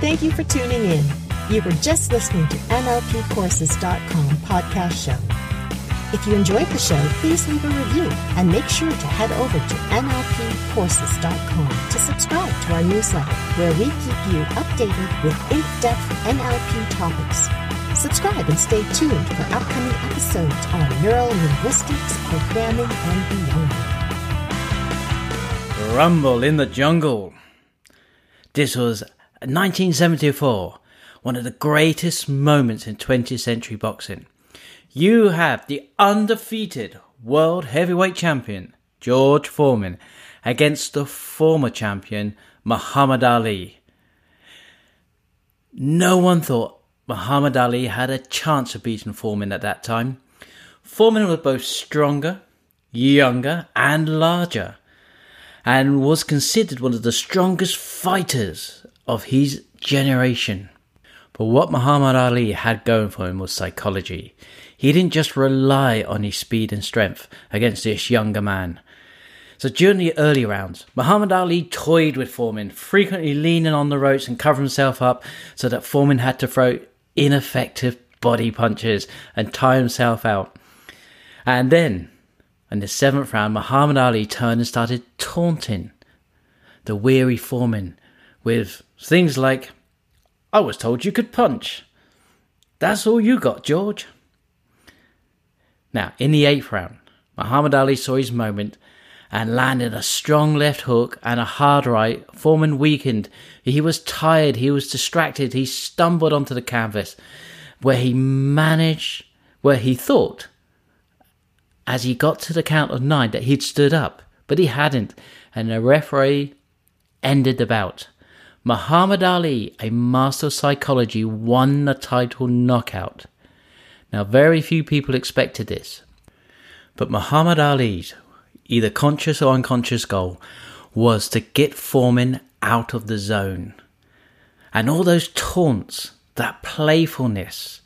Thank you for tuning in. You were just listening to NLPcourses.com podcast show. If you enjoyed the show, please leave a review and make sure to head over to NLPcourses.com to subscribe to our newsletter where we keep you updated with in-depth NLP topics. Subscribe and stay tuned for upcoming episodes on neural linguistics, programming, and beyond. Rumble in the Jungle. This was 1974, one of the greatest moments in 20th century boxing. You have the undefeated world heavyweight champion, George Foreman, against the former champion, Muhammad Ali. No one thought Muhammad Ali had a chance of beating Foreman at that time. Foreman was both stronger, younger, and larger, and was considered one of the strongest fighters of his generation. But what Muhammad Ali had going for him was psychology. He didn't just rely on his speed and strength against this younger man. So during the early rounds, Muhammad Ali toyed with Foreman, frequently leaning on the ropes and covering himself up so that Foreman had to throw ineffective body punches and tie himself out. And then, in the seventh round, Muhammad Ali turned and started taunting the weary Foreman with things like, I was told you could punch. That's all you got, George. Now, in the eighth round, Muhammad Ali saw his moment and landed a strong left hook and a hard right. Foreman weakened. He was tired. He was distracted. He stumbled onto the canvas where he managed, where he thought, as he got to the count of nine, that he'd stood up, but he hadn't. And the referee ended the bout. Muhammad Ali, a master of psychology, won the title knockout. Now, very few people expected this, but Muhammad Ali's either conscious or unconscious goal was to get Foreman out of the zone. And all those taunts, that playfulness,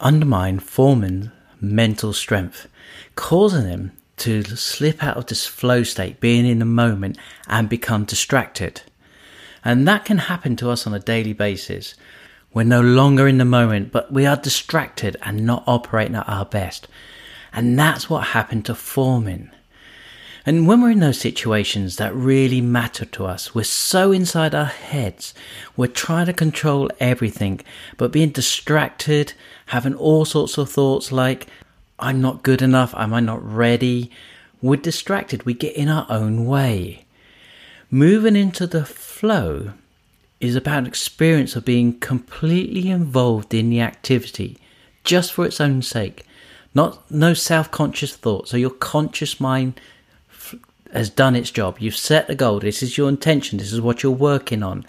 undermined Foreman's mental strength, causing him to slip out of this flow state, being in the moment, and become distracted. And that can happen to us on a daily basis. We're no longer in the moment, but we are distracted and not operating at our best. And that's what happened to Foreman. And when we're in those situations that really matter to us, we're so inside our heads. We're trying to control everything, but being distracted, having all sorts of thoughts like, I'm not good enough, am I not ready? We're distracted, we get in our own way. Moving into the flow is about an experience of being completely involved in the activity just for its own sake. Not no self-conscious thought. So your conscious mind has done its job. You've set the goal. This is your intention. This is what you're working on.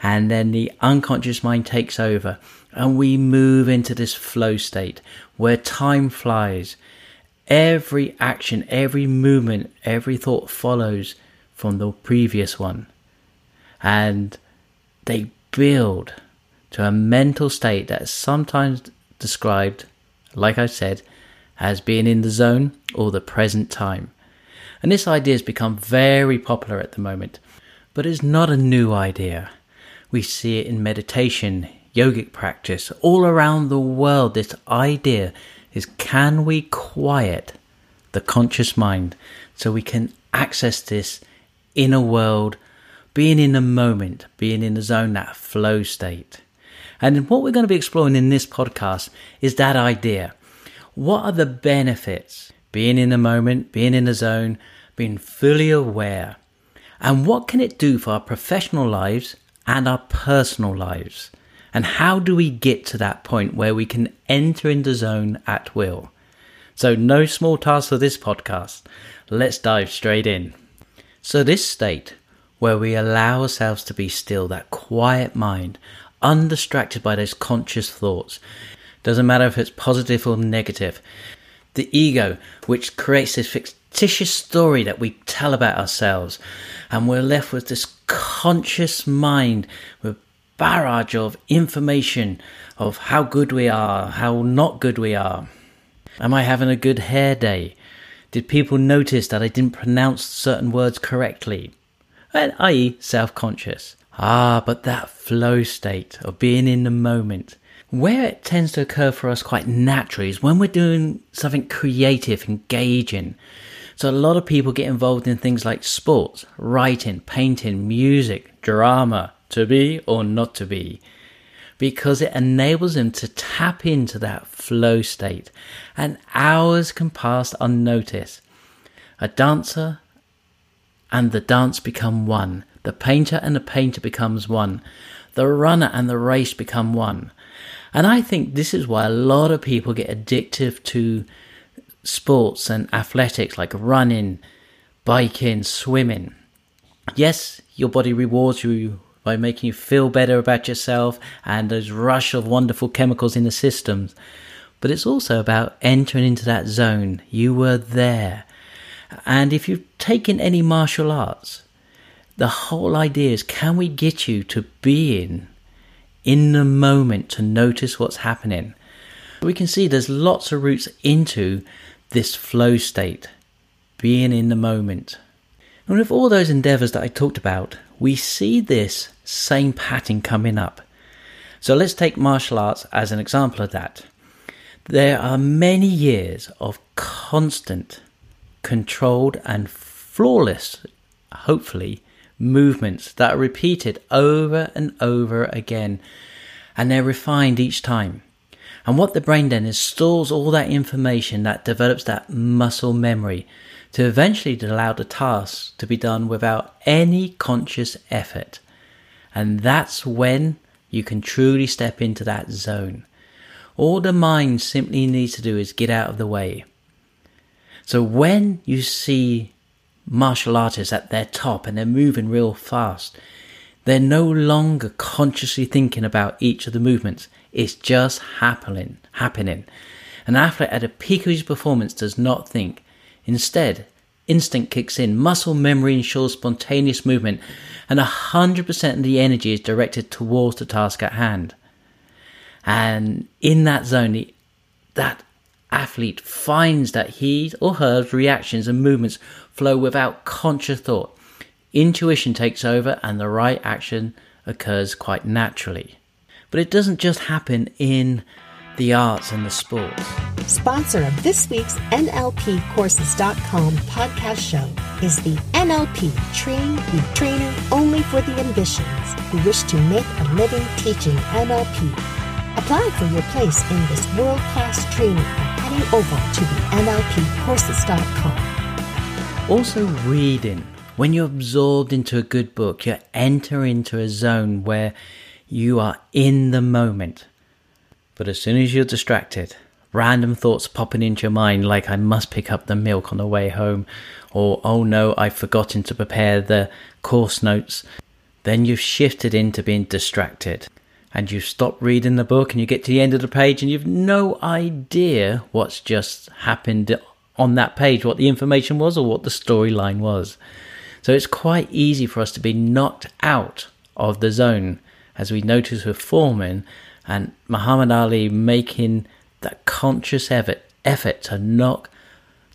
And then the unconscious mind takes over and we move into this flow state where time flies. Every action, every movement, every thought follows from the previous one. And they build to a mental state that is sometimes described, like I said, as being in the zone or the present time. And this idea has become very popular at the moment, but it's not a new idea. We see it in meditation, yogic practice, all around the world. This idea is can we quiet the conscious mind so we can access this inner world, being in the moment, being in the zone, that flow state. And what we're going to be exploring in this podcast is that idea. What are the benefits? Being in the moment, being in the zone, being fully aware. And what can it do for our professional lives and our personal lives? And how do we get to that point where we can enter in the zone at will? So, no small task for this podcast. Let's dive straight in. So, this state where we allow ourselves to be still, that quiet mind, undistracted by those conscious thoughts, doesn't matter if it's positive or negative. The ego, which creates this fictitious story that we tell about ourselves, and we're left with this conscious mind with barrage of information of how good we are, how not good we are. Am I having a good hair day? Did people notice that I didn't pronounce certain words correctly? i.e., self conscious. Ah, but that flow state of being in the moment, where it tends to occur for us quite naturally is when we're doing something creative, engaging. So a lot of people get involved in things like sports, writing, painting, music, drama, to be or not to be, because it enables them to tap into that flow state and hours can pass unnoticed. A dancer and the dance become one. The painter and the painter becomes one. The runner and the race become one. And I think this is why a lot of people get addictive to sports and athletics like running, biking, swimming. Yes, your body rewards you by making you feel better about yourself and those rush of wonderful chemicals in the systems. But it's also about entering into that zone. You were there. And if you've taken any martial arts, the whole idea is can we get you to be in, in the moment to notice what's happening? We can see there's lots of routes into this flow state, being in the moment. And with all those endeavors that I talked about, we see this same pattern coming up. So let's take martial arts as an example of that. There are many years of constant controlled and flawless, hopefully, movements that are repeated over and over again, and they're refined each time. And what the brain then is stores all that information that develops that muscle memory to eventually allow the task to be done without any conscious effort. And that's when you can truly step into that zone. All the mind simply needs to do is get out of the way. So when you see martial artists at their top and they're moving real fast, they're no longer consciously thinking about each of the movements. It's just happening, happening. An athlete at the peak of his performance does not think. Instead, instinct kicks in, muscle memory ensures spontaneous movement, and 100% of the energy is directed towards the task at hand. And in that zone, that athlete finds that he or her reactions and movements flow without conscious thought. Intuition takes over and the right action occurs quite naturally. But it doesn't just happen in the arts and the sports. Sponsor of this week's NLPcourses.com podcast show is the NLP Train the Trainer only for the ambitious who wish to make a living teaching NLP. Apply for your place in this world class training by heading over to the NLPcourses.com. Also, reading. When you're absorbed into a good book, you enter into a zone where you are in the moment. But as soon as you're distracted, random thoughts popping into your mind like I must pick up the milk on the way home, or oh no, I've forgotten to prepare the course notes, then you've shifted into being distracted and you stop reading the book and you get to the end of the page and you've no idea what's just happened on that page, what the information was or what the storyline was. So it's quite easy for us to be knocked out of the zone, as we notice we're Foreman and Muhammad Ali making that conscious effort, effort to knock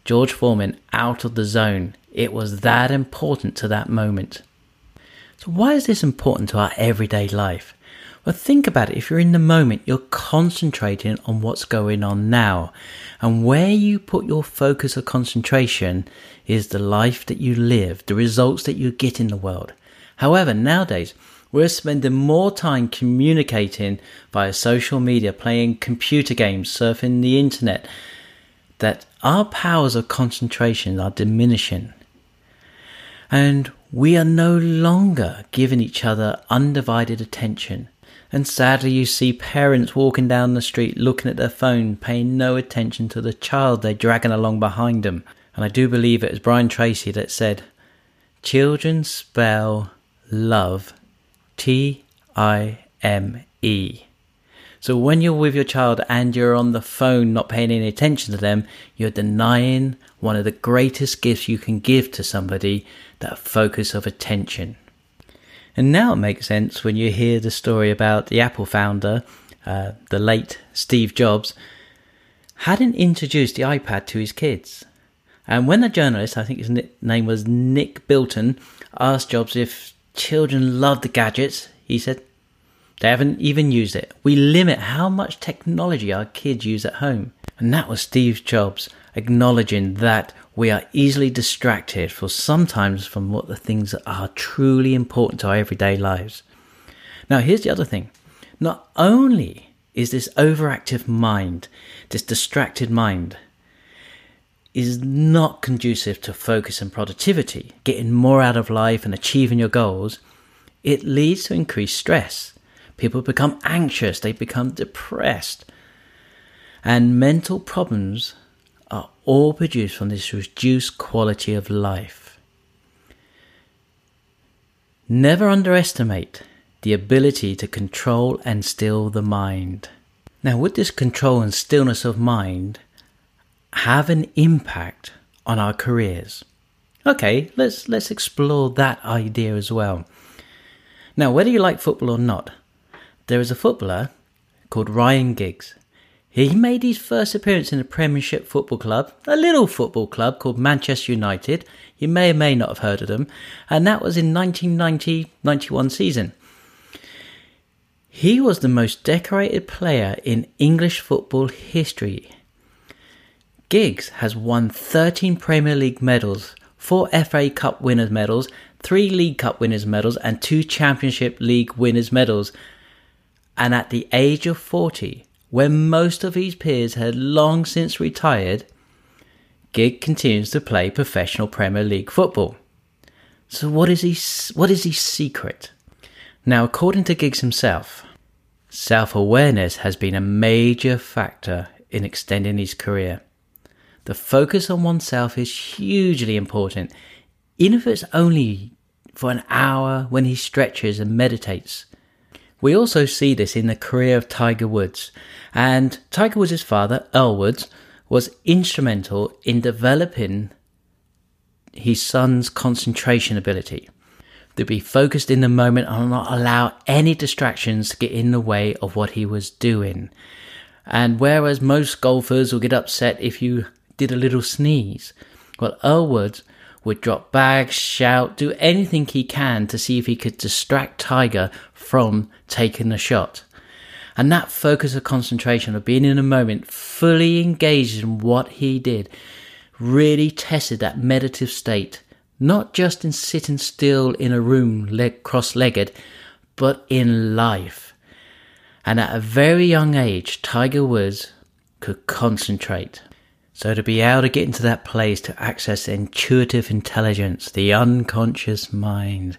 George Foreman out of the zone. It was that important to that moment. So, why is this important to our everyday life? Well, think about it. If you're in the moment, you're concentrating on what's going on now. And where you put your focus of concentration is the life that you live, the results that you get in the world. However, nowadays, we're spending more time communicating via social media, playing computer games, surfing the internet, that our powers of concentration are diminishing. And we are no longer giving each other undivided attention. And sadly, you see parents walking down the street looking at their phone, paying no attention to the child they're dragging along behind them. And I do believe it was Brian Tracy that said, Children spell love T I M E. So when you're with your child and you're on the phone not paying any attention to them, you're denying one of the greatest gifts you can give to somebody that focus of attention. And now it makes sense when you hear the story about the Apple founder, uh, the late Steve Jobs, hadn't introduced the iPad to his kids. And when the journalist, I think his name was Nick Bilton, asked Jobs if Children love the gadgets, he said. They haven't even used it. We limit how much technology our kids use at home. And that was Steve Jobs acknowledging that we are easily distracted for sometimes from what the things that are truly important to our everyday lives. Now, here's the other thing. Not only is this overactive mind, this distracted mind, is not conducive to focus and productivity, getting more out of life and achieving your goals, it leads to increased stress. People become anxious, they become depressed. And mental problems are all produced from this reduced quality of life. Never underestimate the ability to control and still the mind. Now, with this control and stillness of mind have an impact on our careers? Okay, let's let's explore that idea as well. Now, whether you like football or not, there is a footballer called Ryan Giggs. He made his first appearance in a Premiership football club, a little football club called Manchester United. You may or may not have heard of them, and that was in 1990-91 season. He was the most decorated player in English football history. Giggs has won 13 Premier League medals, 4 FA Cup winners' medals, 3 League Cup winners' medals, and 2 Championship League winners' medals. And at the age of 40, when most of his peers had long since retired, Giggs continues to play professional Premier League football. So what is his what is his secret? Now, according to Giggs himself, self awareness has been a major factor in extending his career. The focus on oneself is hugely important, even if it's only for an hour when he stretches and meditates. We also see this in the career of Tiger Woods, and Tiger Woods' father, Earl Woods, was instrumental in developing his son's concentration ability to be focused in the moment and not allow any distractions to get in the way of what he was doing. And whereas most golfers will get upset if you did a little sneeze, well, Earl Woods would drop bags, shout, do anything he can to see if he could distract Tiger from taking the shot. And that focus of concentration, of being in a moment, fully engaged in what he did, really tested that meditative state not just in sitting still in a room leg cross legged, but in life. And at a very young age, Tiger Woods could concentrate. So to be able to get into that place to access intuitive intelligence, the unconscious mind,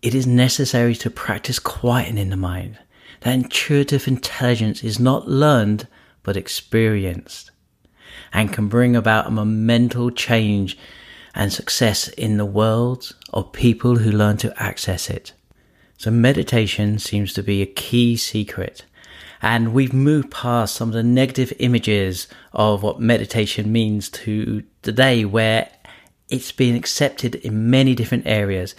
it is necessary to practice quietening the mind. That intuitive intelligence is not learned but experienced and can bring about a mental change and success in the world of people who learn to access it. So meditation seems to be a key secret. And we've moved past some of the negative images of what meditation means to today where it's been accepted in many different areas,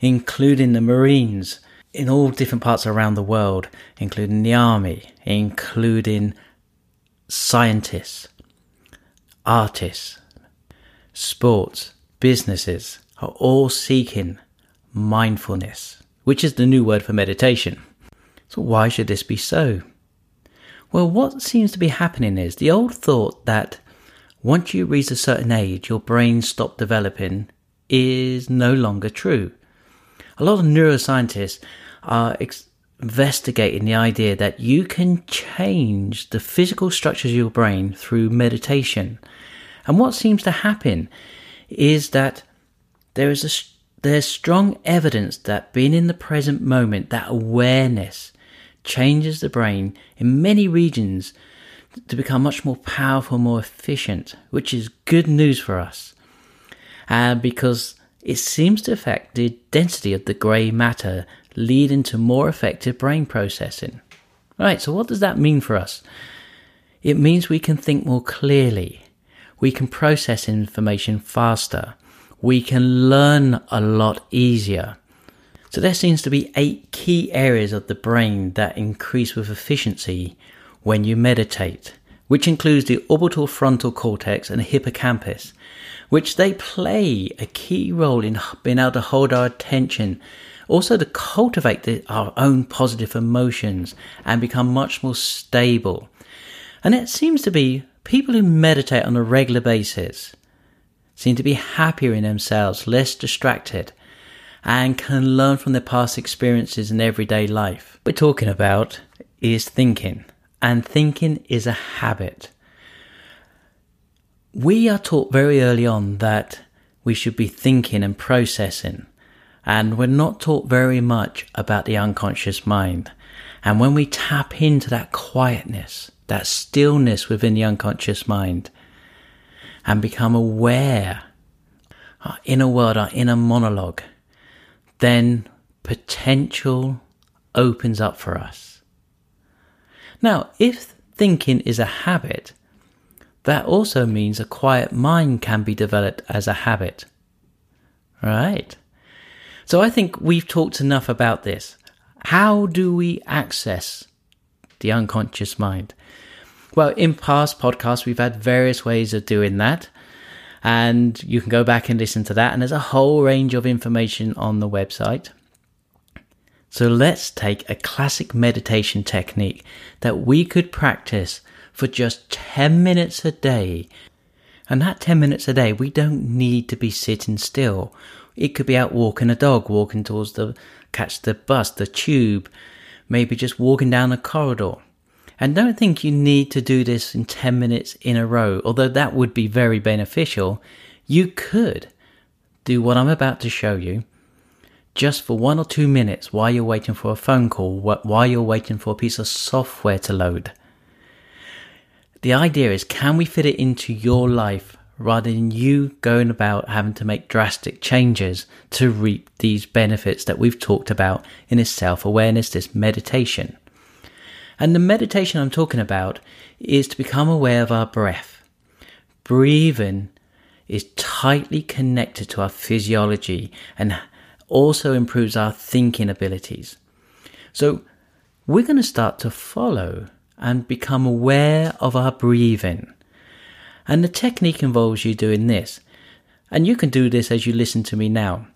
including the Marines, in all different parts around the world, including the army, including scientists, artists, sports, businesses are all seeking mindfulness, which is the new word for meditation. So, why should this be so? Well, what seems to be happening is the old thought that once you reach a certain age, your brain stops developing is no longer true. A lot of neuroscientists are ex- investigating the idea that you can change the physical structures of your brain through meditation. And what seems to happen is that there is a there's strong evidence that being in the present moment, that awareness, changes the brain in many regions to become much more powerful, more efficient, which is good news for us. Uh, because it seems to affect the density of the grey matter, leading to more effective brain processing. Right, so what does that mean for us? It means we can think more clearly, we can process information faster. We can learn a lot easier. So there seems to be eight key areas of the brain that increase with efficiency when you meditate, which includes the orbital frontal cortex and hippocampus, which they play a key role in being able to hold our attention, also to cultivate the, our own positive emotions and become much more stable. And it seems to be people who meditate on a regular basis seem to be happier in themselves, less distracted, and can learn from their past experiences in everyday life. What we're talking about is thinking, and thinking is a habit. We are taught very early on that we should be thinking and processing, and we're not taught very much about the unconscious mind. And when we tap into that quietness, that stillness within the unconscious mind, and become aware, our inner world, our inner monologue, then potential opens up for us. Now, if thinking is a habit, that also means a quiet mind can be developed as a habit. Right? So I think we've talked enough about this. How do we access the unconscious mind? Well, in past podcasts, we've had various ways of doing that. And you can go back and listen to that. And there's a whole range of information on the website. So let's take a classic meditation technique that we could practice for just 10 minutes a day. And that 10 minutes a day, we don't need to be sitting still. It could be out walking a dog, walking towards the, catch the bus, the tube, maybe just walking down a corridor. And don't think you need to do this in 10 minutes in a row, although that would be very beneficial. You could do what I'm about to show you just for one or two minutes while you're waiting for a phone call, while you're waiting for a piece of software to load. The idea is can we fit it into your life rather than you going about having to make drastic changes to reap these benefits that we've talked about in this self awareness, this meditation? And the meditation I'm talking about is to become aware of our breath. Breathing is tightly connected to our physiology and also improves our thinking abilities. So we're going to start to follow and become aware of our breathing. And the technique involves you doing this. And you can do this as you listen to me now.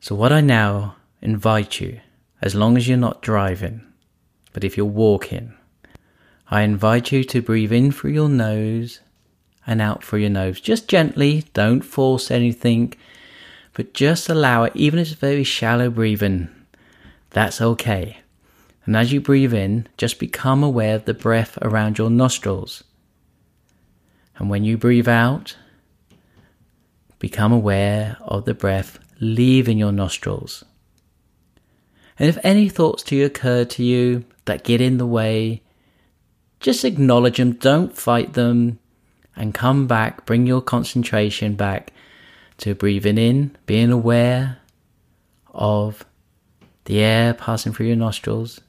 So, what I now invite you, as long as you're not driving, but if you're walking, I invite you to breathe in through your nose and out through your nose. Just gently, don't force anything, but just allow it, even if it's very shallow breathing. That's okay. And as you breathe in, just become aware of the breath around your nostrils. And when you breathe out, become aware of the breath leaving your nostrils. And if any thoughts you occur to you, that get in the way, just acknowledge them, don't fight them, and come back, bring your concentration back to breathing in, being aware of the air passing through your nostrils,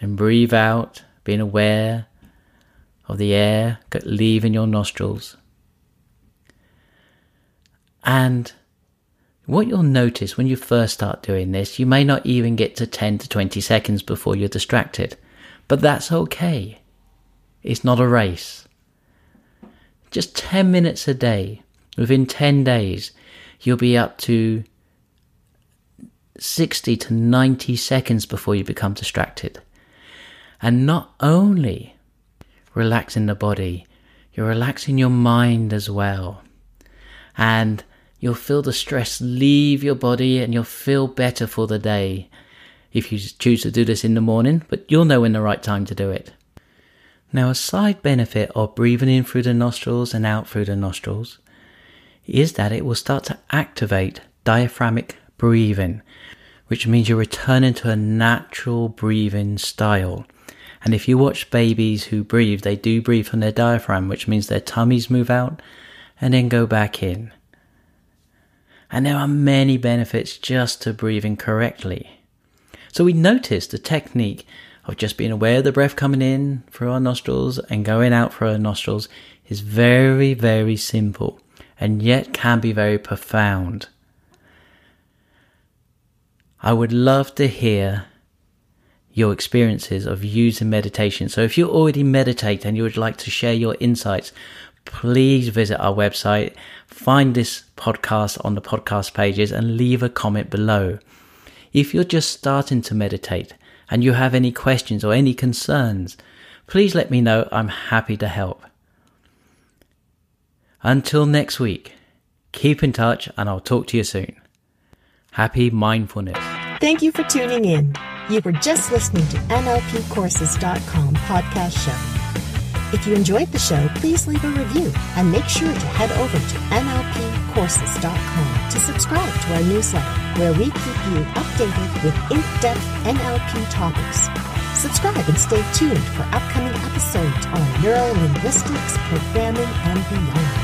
and breathe out, being aware of the air leaving your nostrils. And what you'll notice when you first start doing this, you may not even get to 10 to 20 seconds before you're distracted. But that's okay. It's not a race. Just 10 minutes a day, within 10 days, you'll be up to 60 to 90 seconds before you become distracted. And not only relaxing the body, you're relaxing your mind as well. And you'll feel the stress leave your body and you'll feel better for the day if you choose to do this in the morning, but you'll know when the right time to do it. Now, a side benefit of breathing in through the nostrils and out through the nostrils is that it will start to activate diaphragmic breathing, which means you're returning to a natural breathing style. And if you watch babies who breathe, they do breathe from their diaphragm, which means their tummies move out and then go back in. And there are many benefits just to breathing correctly. So we notice the technique of just being aware of the breath coming in through our nostrils and going out through our nostrils is very, very simple and yet can be very profound. I would love to hear your experiences of using meditation. So if you already meditate and you would like to share your insights, please visit our website, find this podcast on the podcast pages, and leave a comment below. If you're just starting to meditate and you have any questions or any concerns, please let me know. I'm happy to help. Until next week, keep in touch and I'll talk to you soon. Happy mindfulness. Thank you for tuning in. You were just listening to NLPcourses.com podcast show. If you enjoyed the show, please leave a review and make sure to head over to NLPcourses.com to subscribe to our newsletter where we keep you updated with in-depth NLP topics. Subscribe and stay tuned for upcoming episodes on neurolinguistics, programming, and beyond.